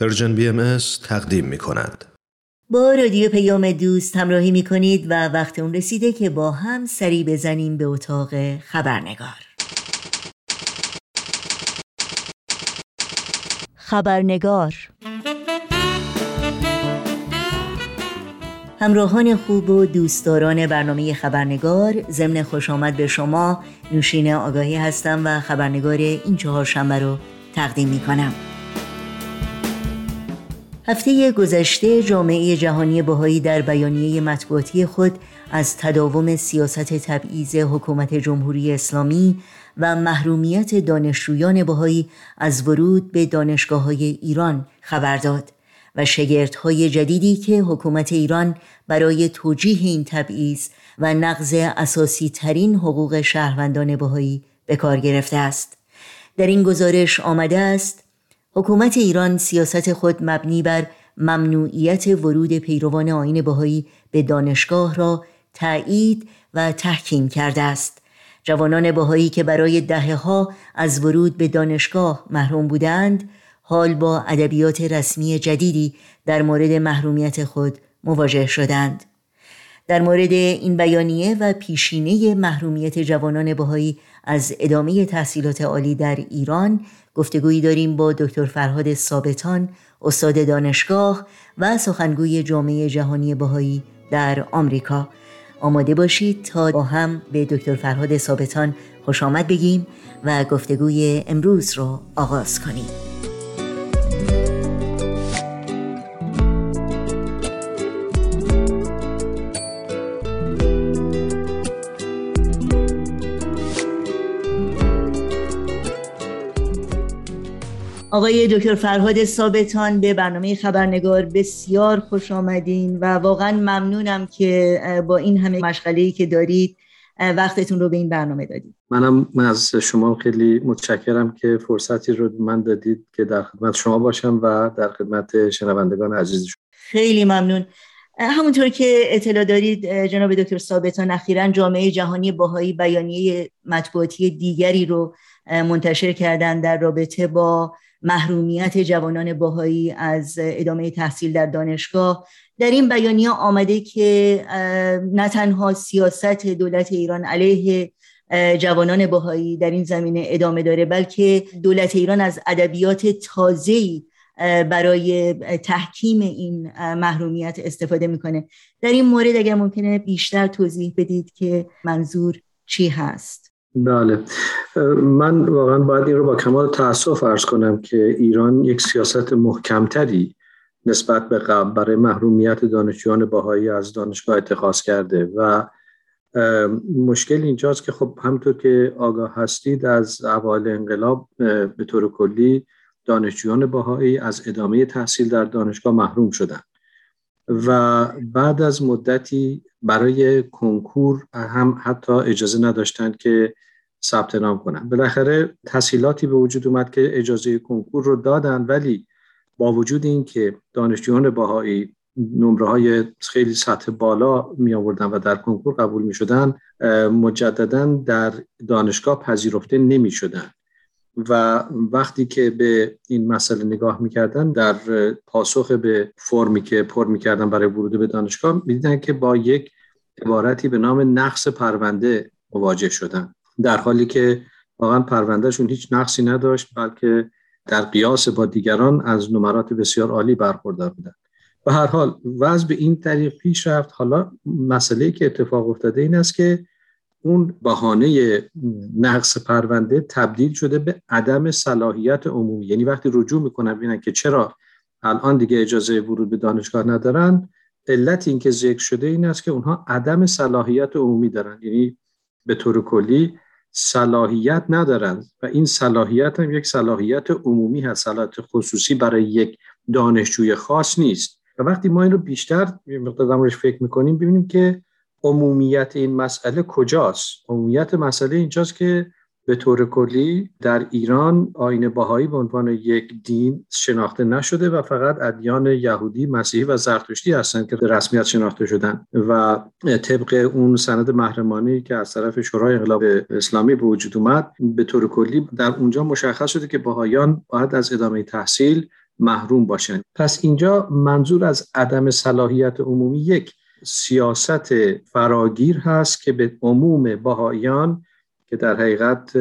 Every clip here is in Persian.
Persian BM تقدیم می کند. با رادیو پیام دوست همراهی می کنید و وقت اون رسیده که با هم سری بزنیم به اتاق خبرنگار. خبرنگار. همراهان خوب و دوستداران برنامه خبرنگار ضمن خوش آمد به شما نوشین آگاهی هستم و خبرنگار این چهار شنبه رو تقدیم می کنم هفته گذشته جامعه جهانی بهایی در بیانیه مطبوعاتی خود از تداوم سیاست تبعیض حکومت جمهوری اسلامی و محرومیت دانشجویان بهایی از ورود به دانشگاه های ایران خبر داد و شگردهای جدیدی که حکومت ایران برای توجیه این تبعیض و نقض اساسی ترین حقوق شهروندان بهایی به کار گرفته است. در این گزارش آمده است حکومت ایران سیاست خود مبنی بر ممنوعیت ورود پیروان آین بهایی به دانشگاه را تایید و تحکیم کرده است. جوانان بهایی که برای دهه ها از ورود به دانشگاه محروم بودند حال با ادبیات رسمی جدیدی در مورد محرومیت خود مواجه شدند. در مورد این بیانیه و پیشینه محرومیت جوانان بهایی از ادامه تحصیلات عالی در ایران گفتگویی داریم با دکتر فرهاد ثابتان استاد دانشگاه و سخنگوی جامعه جهانی بهایی در آمریکا. آماده باشید تا با هم به دکتر فرهاد ثابتان خوش آمد بگیم و گفتگوی امروز را آغاز کنیم. آقای دکتر فرهاد ثابتان به برنامه خبرنگار بسیار خوش آمدین و واقعا ممنونم که با این همه مشغله که دارید وقتتون رو به این برنامه دادید. منم از شما خیلی متشکرم که فرصتی رو من دادید که در خدمت شما باشم و در خدمت شنوندگان عزیز شما. خیلی ممنون. همونطور که اطلاع دارید جناب دکتر ثابتان اخیرا جامعه جهانی باهایی بیانیه مطبوعاتی دیگری رو منتشر کردن در رابطه با محرومیت جوانان باهایی از ادامه تحصیل در دانشگاه. در این بیانیه آمده که نه تنها سیاست دولت ایران علیه جوانان باهایی در این زمینه ادامه داره بلکه دولت ایران از ادبیات تازه‌ای برای تحکیم این محرومیت استفاده می‌کنه. در این مورد اگر ممکنه بیشتر توضیح بدید که منظور چی هست؟ بله. من واقعا باید این رو با کمال تاسف ارز کنم که ایران یک سیاست محکمتری نسبت به قبل برای محرومیت دانشجویان باهایی از دانشگاه اتخاذ کرده و مشکل اینجاست که خب همطور که آگاه هستید از اوایل انقلاب به طور کلی دانشجویان باهایی از ادامه تحصیل در دانشگاه محروم شدند و بعد از مدتی برای کنکور هم حتی اجازه نداشتند که ثبت نام کنن بالاخره تسهیلاتی به وجود اومد که اجازه کنکور رو دادن ولی با وجود اینکه دانشجویان باهایی نمره های خیلی سطح بالا می آوردن و در کنکور قبول می شدن مجددا در دانشگاه پذیرفته نمی شدن و وقتی که به این مسئله نگاه می‌کردن در پاسخ به فرمی که پر می‌کردن برای ورود به دانشگاه می‌دیدن که با یک عبارتی به نام نقص پرونده مواجه شدن. در حالی که واقعا پروندهشون هیچ نقصی نداشت بلکه در قیاس با دیگران از نمرات بسیار عالی برخوردار بودن. و هر حال وضع به این طریق پیش رفت. حالا مسئله که اتفاق افتاده این است که اون بهانه نقص پرونده تبدیل شده به عدم صلاحیت عمومی. یعنی وقتی رجوع می‌کنن ببینن که چرا الان دیگه اجازه ورود به دانشگاه ندارن علت این که ذکر شده این است که اونها عدم صلاحیت عمومی دارن. یعنی به طور کلی صلاحیت ندارن و این صلاحیت هم یک صلاحیت عمومی هست. صلاحیت خصوصی برای یک دانشجوی خاص نیست. و وقتی ما این رو بیشتر مقدار فکر می‌کنیم ببینیم که عمومیت این مسئله کجاست؟ عمومیت مسئله اینجاست که به طور کلی در ایران آین باهایی به عنوان یک دین شناخته نشده و فقط ادیان یهودی، مسیحی و زرتشتی هستند که به رسمیت شناخته شدن و طبق اون سند محرمانی که از طرف شورای انقلاب اسلامی به وجود اومد به طور کلی در اونجا مشخص شده که باهایان باید از ادامه تحصیل محروم باشند. پس اینجا منظور از عدم صلاحیت عمومی یک. سیاست فراگیر هست که به عموم باهایان که در حقیقت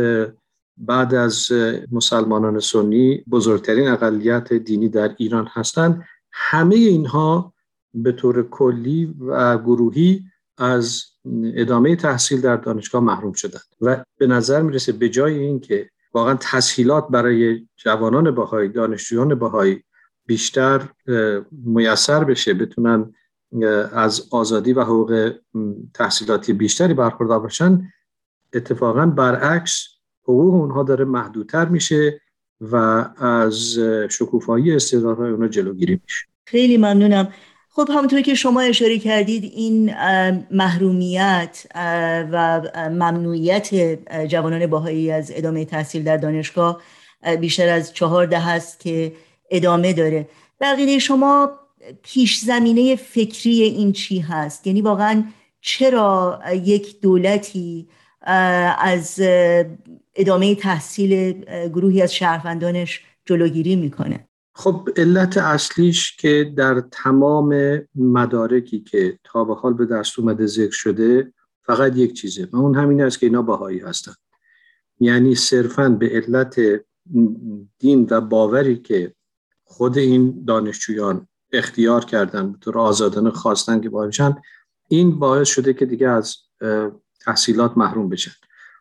بعد از مسلمانان سنی بزرگترین اقلیت دینی در ایران هستند همه اینها به طور کلی و گروهی از ادامه تحصیل در دانشگاه محروم شدند. و به نظر می‌رسه به جای اینکه واقعا تسهیلات برای جوانان باهایی دانشجویان باهایی بیشتر میسر بشه بتونن از آزادی و حقوق تحصیلاتی بیشتری برخوردار باشن اتفاقا برعکس حقوق اونها داره محدودتر میشه و از شکوفایی استعدادهای اونها جلوگیری میشه. خیلی ممنونم. خب همونطور که شما اشاره کردید این محرومیت و ممنوعیت جوانان باهایی از ادامه تحصیل در دانشگاه بیشتر از چهار ده هست که ادامه داره. بقیه شما پیش زمینه فکری این چی هست؟ یعنی واقعا چرا یک دولتی از ادامه تحصیل گروهی از شهروندانش جلوگیری می‌کنه؟ خب علت اصلیش که در تمام مدارکی که تا به حال به دست اومده ذکر شده فقط یک چیزه و اون همین است که اینا باهایی هستن. یعنی صرفا به علت دین و باوری که خود این دانشجویان اختیار کردن به طور آزادانه خواستن که باشن. این باعث شده که دیگه از تحصیلات محروم بشن.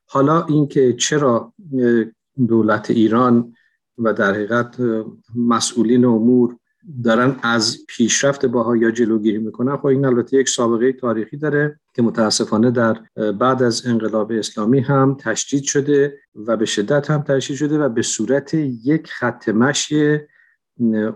حالا اینکه چرا دولت ایران و در حقیقت مسئولین امور دارن از پیشرفت باها یا جلوگیری می‌کنن خب این البته یک سابقه تاریخی داره که متاسفانه در بعد از انقلاب اسلامی هم تشدید شده و به شدت هم تشدید شده و به صورت یک خط مشی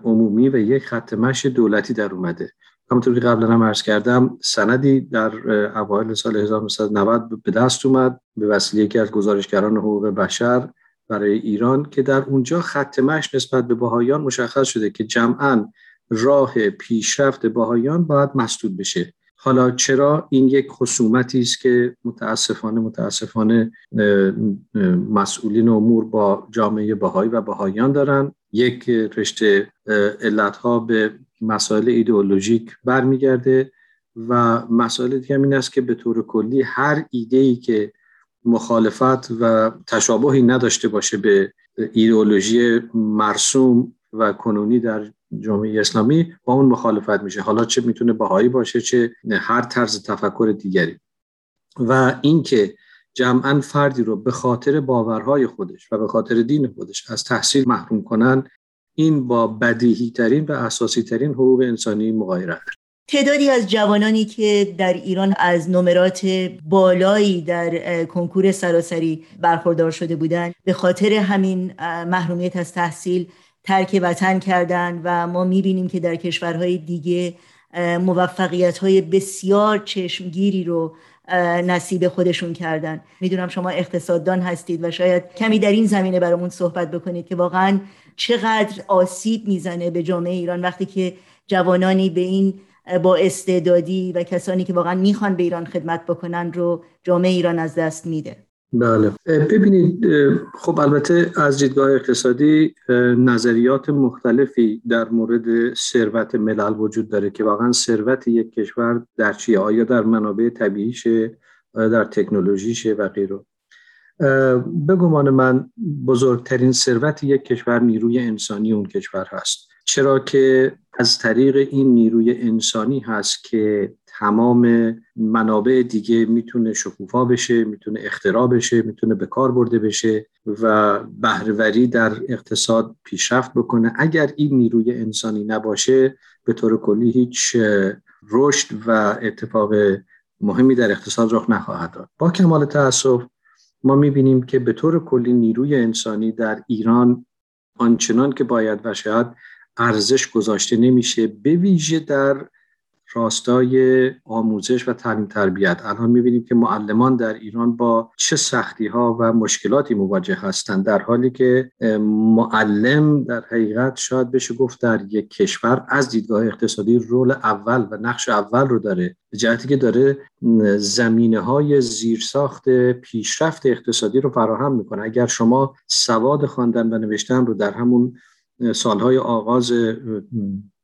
عمومی و یک خط مشی دولتی در اومده. همونطور که قبلا هم عرض کردم سندی در اوایل سال 1990 به دست اومد به وسیله یکی از گزارشگران حقوق بشر برای ایران که در اونجا خط مش نسبت به باهایان مشخص شده که جمعا راه پیشرفت باهایان باید مسدود بشه. حالا چرا این یک خصومتی است که متاسفانه متاسفانه مسئولین امور با جامعه باهایی و باهایان دارن؟ یک رشته علتها به مسائل ایدئولوژیک برمیگرده و مسائل دیگه این است که به طور کلی هر ایده ای که مخالفت و تشابهی نداشته باشه به ایدئولوژی مرسوم و کنونی در جامعه اسلامی با اون مخالفت میشه. حالا چه می‌تونه بهایی باشه چه هر طرز تفکر دیگری. و اینکه جمعا فردی رو به خاطر باورهای خودش و به خاطر دین خودش از تحصیل محروم کنن این با بدیهی ترین و اساسی ترین حقوق انسانی مغایره تعدادی از جوانانی که در ایران از نمرات بالایی در کنکور سراسری برخوردار شده بودند به خاطر همین محرومیت از تحصیل ترک وطن کردند و ما می‌بینیم که در کشورهای دیگه موفقیت های بسیار چشمگیری رو نصیب خودشون کردن. می‌دونم شما اقتصاددان هستید و شاید کمی در این زمینه برامون صحبت بکنید که واقعا چقدر آسیب می‌زنه به جامعه ایران وقتی که جوانانی به این با استعدادی و کسانی که واقعا می‌خوان به ایران خدمت بکنن رو جامعه ایران از دست میده. بله. ببینید خب البته از دیدگاه اقتصادی نظریات مختلفی در مورد ثروت ملل وجود داره که واقعا ثروت یک کشور در چیه؟ آیا در منابع طبیعیشه آیا در تکنولوژیشه و غیره. به گمان من بزرگترین ثروت یک کشور نیروی انسانی اون کشور هست. چرا که از طریق این نیروی انسانی هست که تمام منابع دیگه می‌تونه شکوفا بشه می‌تونه اختراع بشه می‌تونه به کار برده بشه و بهرهوری در اقتصاد پیشرفت بکنه. اگر این نیروی انسانی نباشه به طور کلی هیچ رشد و اتفاق مهمی در اقتصاد رخ نخواهد داد. با کمال تاسف ما می‌بینیم که به طور کلی نیروی انسانی در ایران آنچنان که باید و شاید ارزش گذاشته نمیشه به ویژه در راستای آموزش و تعلیم تربیت. الان می‌بینیم که معلمان در ایران با چه سختی ها و مشکلاتی مواجه هستند در حالی که معلم در حقیقت شاید بشه گفت در یک کشور از دیدگاه اقتصادی رول اول و نقش اول رو داره به جهتی که داره زمینه های زیرساخت پیشرفت اقتصادی رو فراهم می‌کنه. اگر شما سواد خواندن و نوشتن رو در همون سالهای آغاز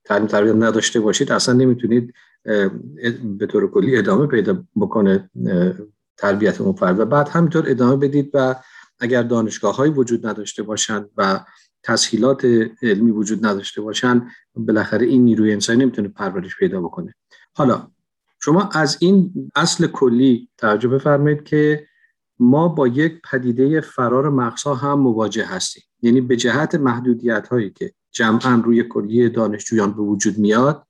تعلیم تربیت نداشته باشید اصلا نمی‌تونید به طور کلی ادامه پیدا بکنه تربیت اون فرد. و بعد همینطور ادامه بدید و اگر دانشگاه های وجود نداشته باشند و تسهیلات علمی وجود نداشته باشند بالاخره این نیروی انسانی نمی‌تونه پرورش پیدا بکنه. حالا شما از این اصل کلی توجه بفرمایید که ما با یک پدیده فرار مغزها هم مواجه هستیم. یعنی به جهت محدودیت هایی که جمعا روی کلیه دانشجویان به وجود میاد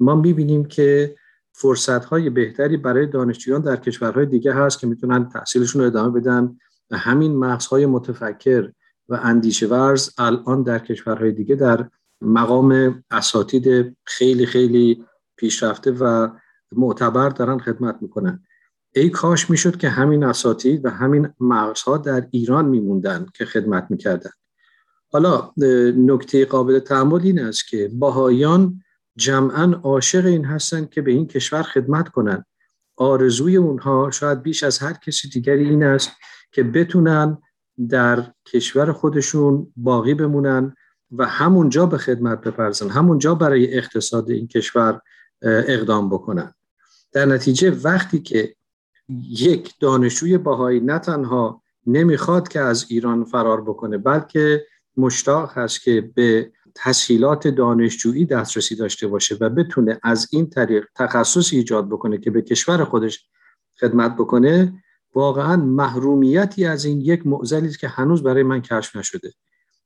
ما می‌بینیم که فرصت های بهتری برای دانشجویان در کشورهای دیگه هست که می‌تونن تحصیلشون رو ادامه بدن. و همین مغزهای متفکر و اندیشه ورز الان در کشورهای دیگه در مقام اساتید خیلی خیلی پیشرفته و معتبر دارن خدمت می‌کنن. ای کاش می‌شد که همین اساتید و همین مغزها در ایران میموندن که خدمت می‌کردن. حالا نکته قابل تعمل این است که باهایان جمعا عاشق این هستند که به این کشور خدمت کنند. آرزوی اونها شاید بیش از هر کسی دیگری این است که بتونن در کشور خودشون باقی بمونن و همونجا به خدمت بپرزن همونجا برای اقتصاد این کشور اقدام بکنن. در نتیجه وقتی که یک دانشجوی باهایی نه تنها نمی‌خواد که از ایران فرار بکنه بلکه مشتاق هست که به تسهیلات دانشجویی دسترسی داشته باشه و بتونه از این طریق تخصص ایجاد بکنه که به کشور خودش خدمت بکنه واقعا محرومیتی از این یک معضلی است که هنوز برای من کشف نشده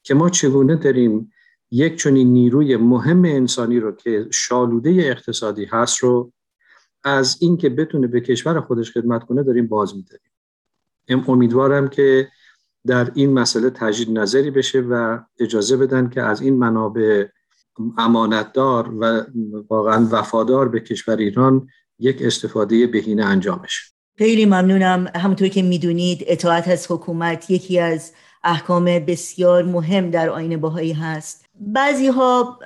که ما چگونه داریم یک چنین نیروی مهم انسانی رو که شالوده اقتصادی هست رو از اینکه بتونه به کشور خودش خدمت کنه داریم باز میداریم. امیدوارم که در این مسئله تجدید نظری بشه و اجازه بدن که از این منابع امانتدار و واقعا وفادار به کشور ایران یک استفاده بهینه انجام بشه. خیلی ممنونم. همونطور که می‌دونید اطاعت از حکومت یکی از احکام بسیار مهم در آین باهایی هست. بعضی ها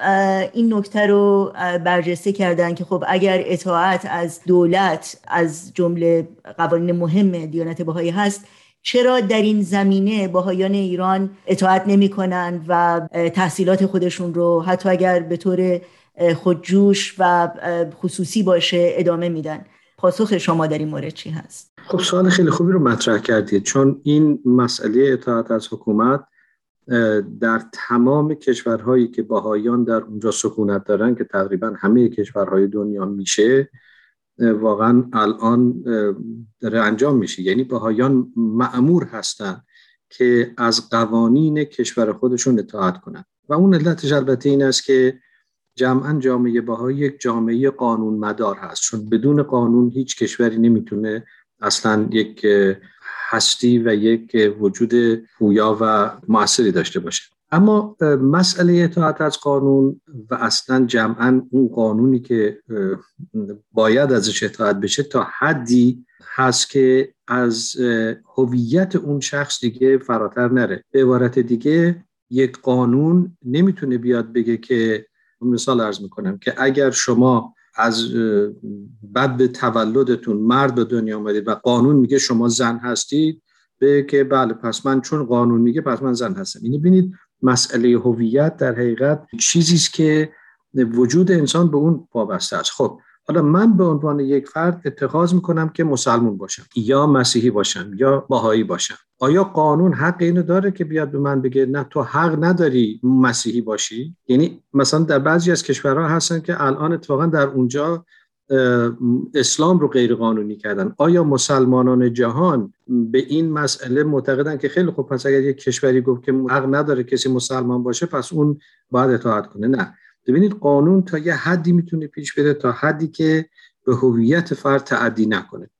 این نکته رو برجسته کردن که خب اگر اطاعت از دولت از جمله قوانین مهم دیانت باهایی هست چرا در این زمینه باهایان ایران اطاعت نمی کنند و تحصیلات خودشون رو حتی اگر به طور خودجوش و خصوصی باشه ادامه میدن پاسخ شما در این مورد چی هست؟ خب سوال خیلی خوبی رو مطرح کردید چون این مسئله اطاعت از حکومت در تمام کشورهایی که باهایان در اونجا سکونت دارن که تقریبا همه کشورهای دنیا میشه واقعا الان داره انجام میشه. یعنی باهایان معمور هستن که از قوانین کشور خودشون اطاعت کنند و اون علتش البته این است که جمعا جامعه باهایی یک جامعه قانون مدار هست. چون بدون قانون هیچ کشوری نمی‌تونه اصلا یک هستی و یک وجود پویا و موثری داشته باشه. اما مسئله اطاعت از قانون و اصلا جمعا اون قانونی که باید ازش اطاعت بشه تا حدی هست که از هویت اون شخص دیگه فراتر نره. به عبارت دیگه یک قانون نمی‌تونه بیاد بگه که مثال ارز می‌کنم که اگر شما از بعد به تولدتون مرد به دنیا آمدید و قانون میگه شما زن هستید به که بله پس من چون قانون میگه پس من زن هستم. یعنی ببینید مسئله هویت در حقیقت چیزی است که وجود انسان به اون وابسته است. خب حالا من به عنوان یک فرد اتخاذ می‌کنم که مسلمون باشم یا مسیحی باشم یا باهایی باشم. آیا قانون حق اینو داره که بیاد به من بگه نه تو حق نداری مسیحی باشی؟ یعنی مثلا در بعضی از کشورها هستن که الان اتفاقا در اونجا اسلام رو غیر قانونی کردن. آیا مسلمانان جهان به این مسئله معتقدن که خیلی خوب پس اگر یک کشوری گفت که حق نداره کسی مسلمان باشه پس اون باید اطاعت کنه؟ نه. ببینید قانون تا یه حدی می‌تونه پیش بره تا حدی که به هویت فرد تعدی نکنه.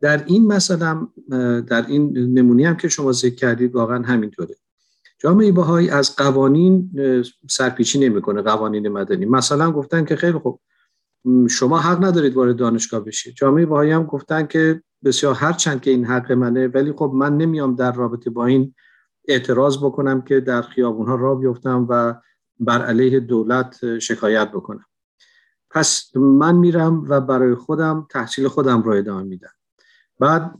در این مثلا در این نمونی هم که شما ذکر کردید واقعا همینطوره. جامعه باهایی از قوانین سرپیچی نمی‌کنه قوانین مدنی. مثلا گفتن که خیلی خوب شما حق ندارید وارد دانشگاه بشید جامعه باهایی هم گفتن که بسیار هرچند که این حق منه ولی خب من نمیام در رابطه با این اعتراض بکنم که در خیابون ها را بیفتم و بر علیه دولت شکایت بکنم. پس من میرم و برای خودم تحصیل خودم را ادامه میدم. بعد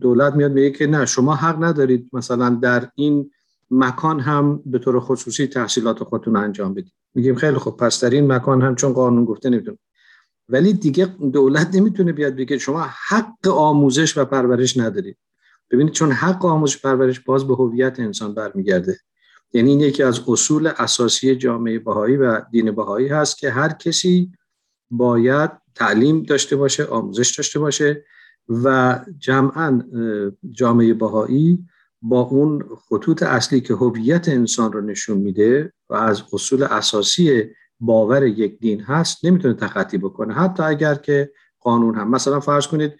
دولت میاد میگه که نه شما حق ندارید مثلا در این مکان هم به طور خصوصی تحصیلات خودتون انجام بدید. میگیم خیلی خوب پس در این مکان هم چون قانون گفته نمی‌دونم ولی دیگه دولت نمی‌تونه بیاد بگه شما حق آموزش و پرورش ندارید. ببینید چون حق آموزش پرورش باز به هویت انسان برمیگرده. یعنی این یکی از اصول اساسی جامعه بهایی و دین بهایی هست که هر کسی باید تعلیم داشته باشه آموزش داشته باشه و جمعا جامعه بهایی با اون خطوط اصلی که هویت انسان رو نشون میده و از اصول اساسی باور یک دین هست نمی‌تونه تخطی بکنه. حتی اگر که قانون هم مثلا فرض کنید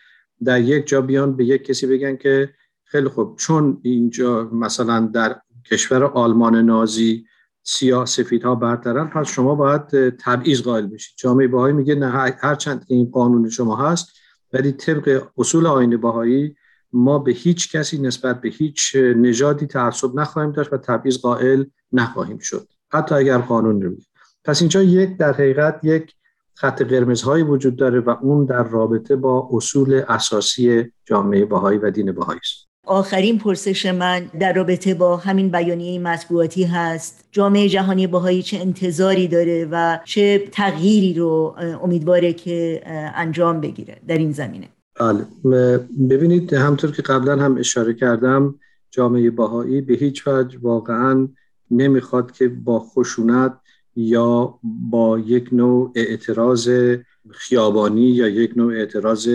در یک جا بیان به یک کسی بگن که خیلی خوب چون اینجا مثلا در کشور آلمان نازی سیاه ها برترن پس شما باید تبعیض قائل بشید. جامعه باهایی میگه نه هر چند این قانون شما هست ولی طبق اصول آین باهایی ما به هیچ کسی نسبت به هیچ نژادی تعصب نخواهیم داشت و تبعیض قائل نخواهیم شد. حتی اگر قانون رو پس اینجا یک در حقیقت یک خط قرمزهایی وجود داره و اون در رابطه با اصول اساسی جامعه بهایی و دین بهایی است. آخرین پرسش من در رابطه با همین بیانیه مطبوعاتی هست. جامعه جهانی باهایی چه انتظاری داره و چه تغییری رو امیدواره که انجام بگیره در این زمینه؟ بله. ببینید همطور که قبلا هم اشاره کردم جامعه باهایی به هیچ وجه واقعا نمی‌خواد که با خشونت یا با یک نوع اعتراض خیابانی یا یک نوع اعتراض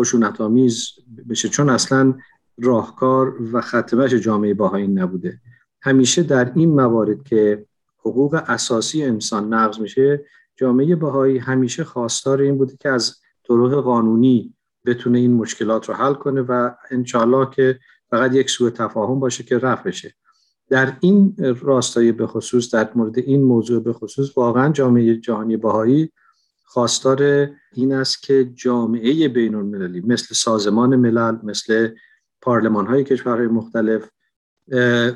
خشونت آمیز بشه. چون اصلا راهکار و ختمش جامعه باهایی نبوده. همیشه در این موارد که حقوق اساسی انسان نقض میشه جامعه باهایی همیشه خواستار این بوده که از طرق قانونی بتونه این مشکلات رو حل کنه و انشالله که فقط یک سوء تفاهم باشه که رفع بشه. در این راستای به خصوص در مورد این موضوع به خصوص واقعا جامعه جهانی باهایی خواستار این است که جامعه بین المللی مثل سازمان ملل مثل پارلمان های کشورهای مختلف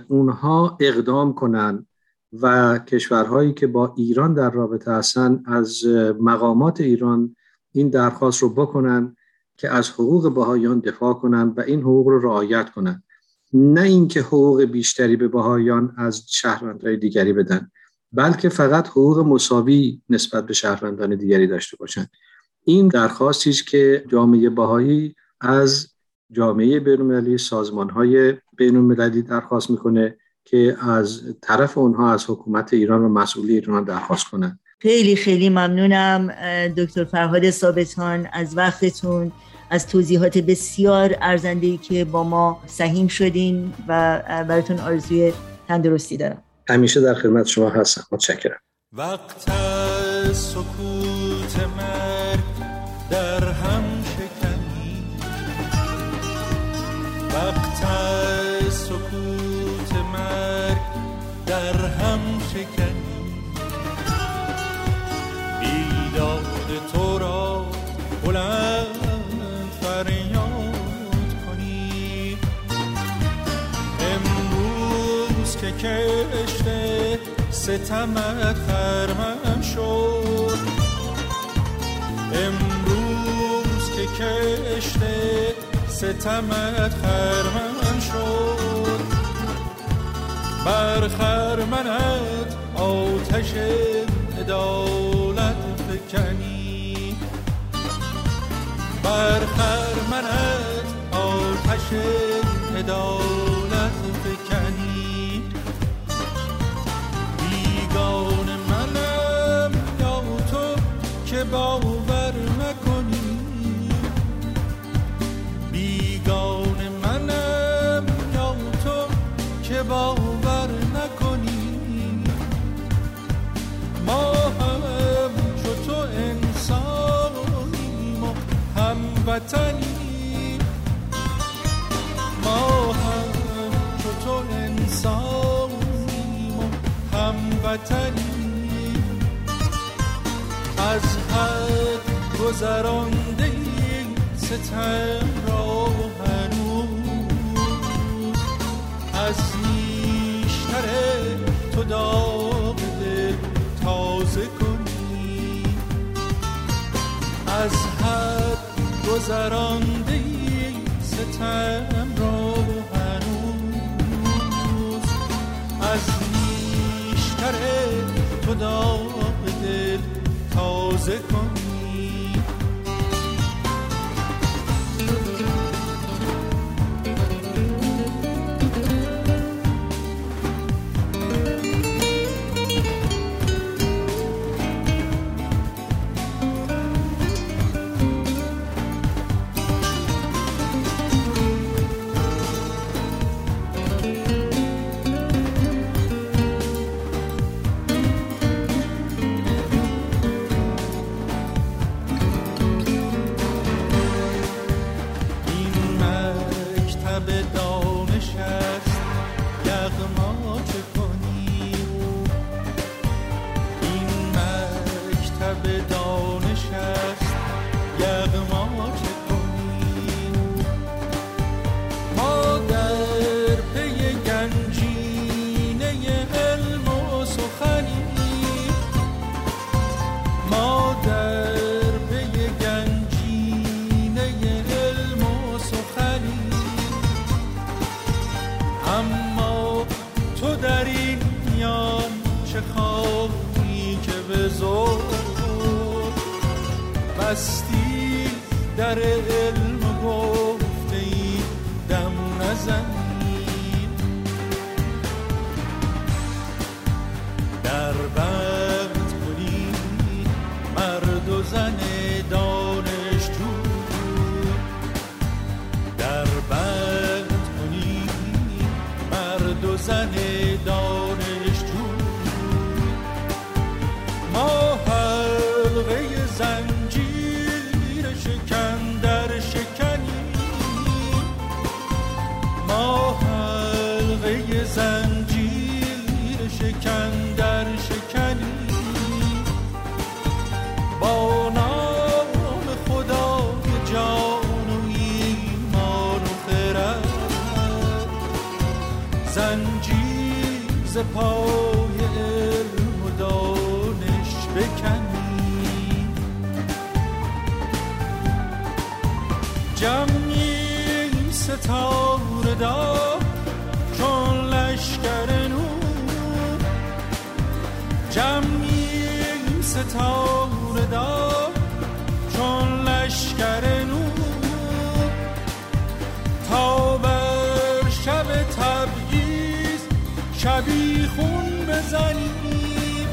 اونها اقدام کنند و کشورهایی که با ایران در رابطه هستن از مقامات ایران این درخواست رو بکنن که از حقوق بهایان دفاع کنند و این حقوق رو رعایت کنند. نه اینکه حقوق بیشتری به بهایان از شهروندهای دیگری بدن بلکه فقط حقوق مساوی نسبت به شهروندان دیگری داشته باشند. این درخواستی است که جامعه بهایی از جامعه بین‌المللی سازمان‌های بین‌المللی درخواست می‌کنه که از طرف اونها از حکومت ایران و مسئولی ایران درخواست کنند. خیلی خیلی ممنونم دکتر فرهاد ثابتان از وقتتون از توضیحات بسیار ارزنده که با ما سهیم شدین و براتون آرزوی تندرستی دارم. همیشه در خدمت شما هستم. متشکرم. وقت سکوت مرگ کشته ستمت خرمن شد. امروز که کشته ستمت خرمن شد. بر خرمنت آتش عدالت فکنی. بر خرمنت آتش هدالت باور نکنی. بیگان منم یا تو که باور نکنی. ما وطنی ما هم تو تو انسانیم و وطنی گذرانده این ستم را هنوز. از نیشتر تو داغ دل تازه کنی. از حد گذرانده این ستم را هنوز. از نیشتر تو داغ دل تازه کنی. the dawn. سر علم گفته ای دم نزنید در بند کنید مرد و زنه پای علم و دانش بکنی. جمعی ستاره دا چون لشکر نور. جمعی ستاره دا چون لشکر شبی خون بزنیم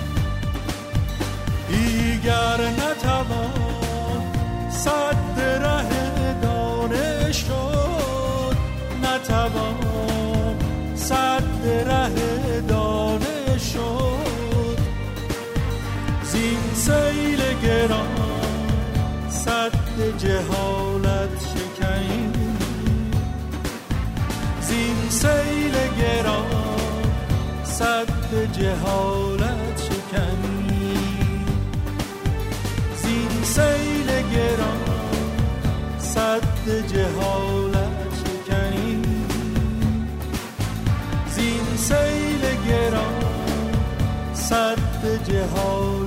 دیگر نتوان صد ره دانش شد نتوان صد ره دانش شد زین سیل گران صد جهان. به جهالت شکنی. زین سیل گران صد جهالت شکنی. زین سیل گران صد جهالت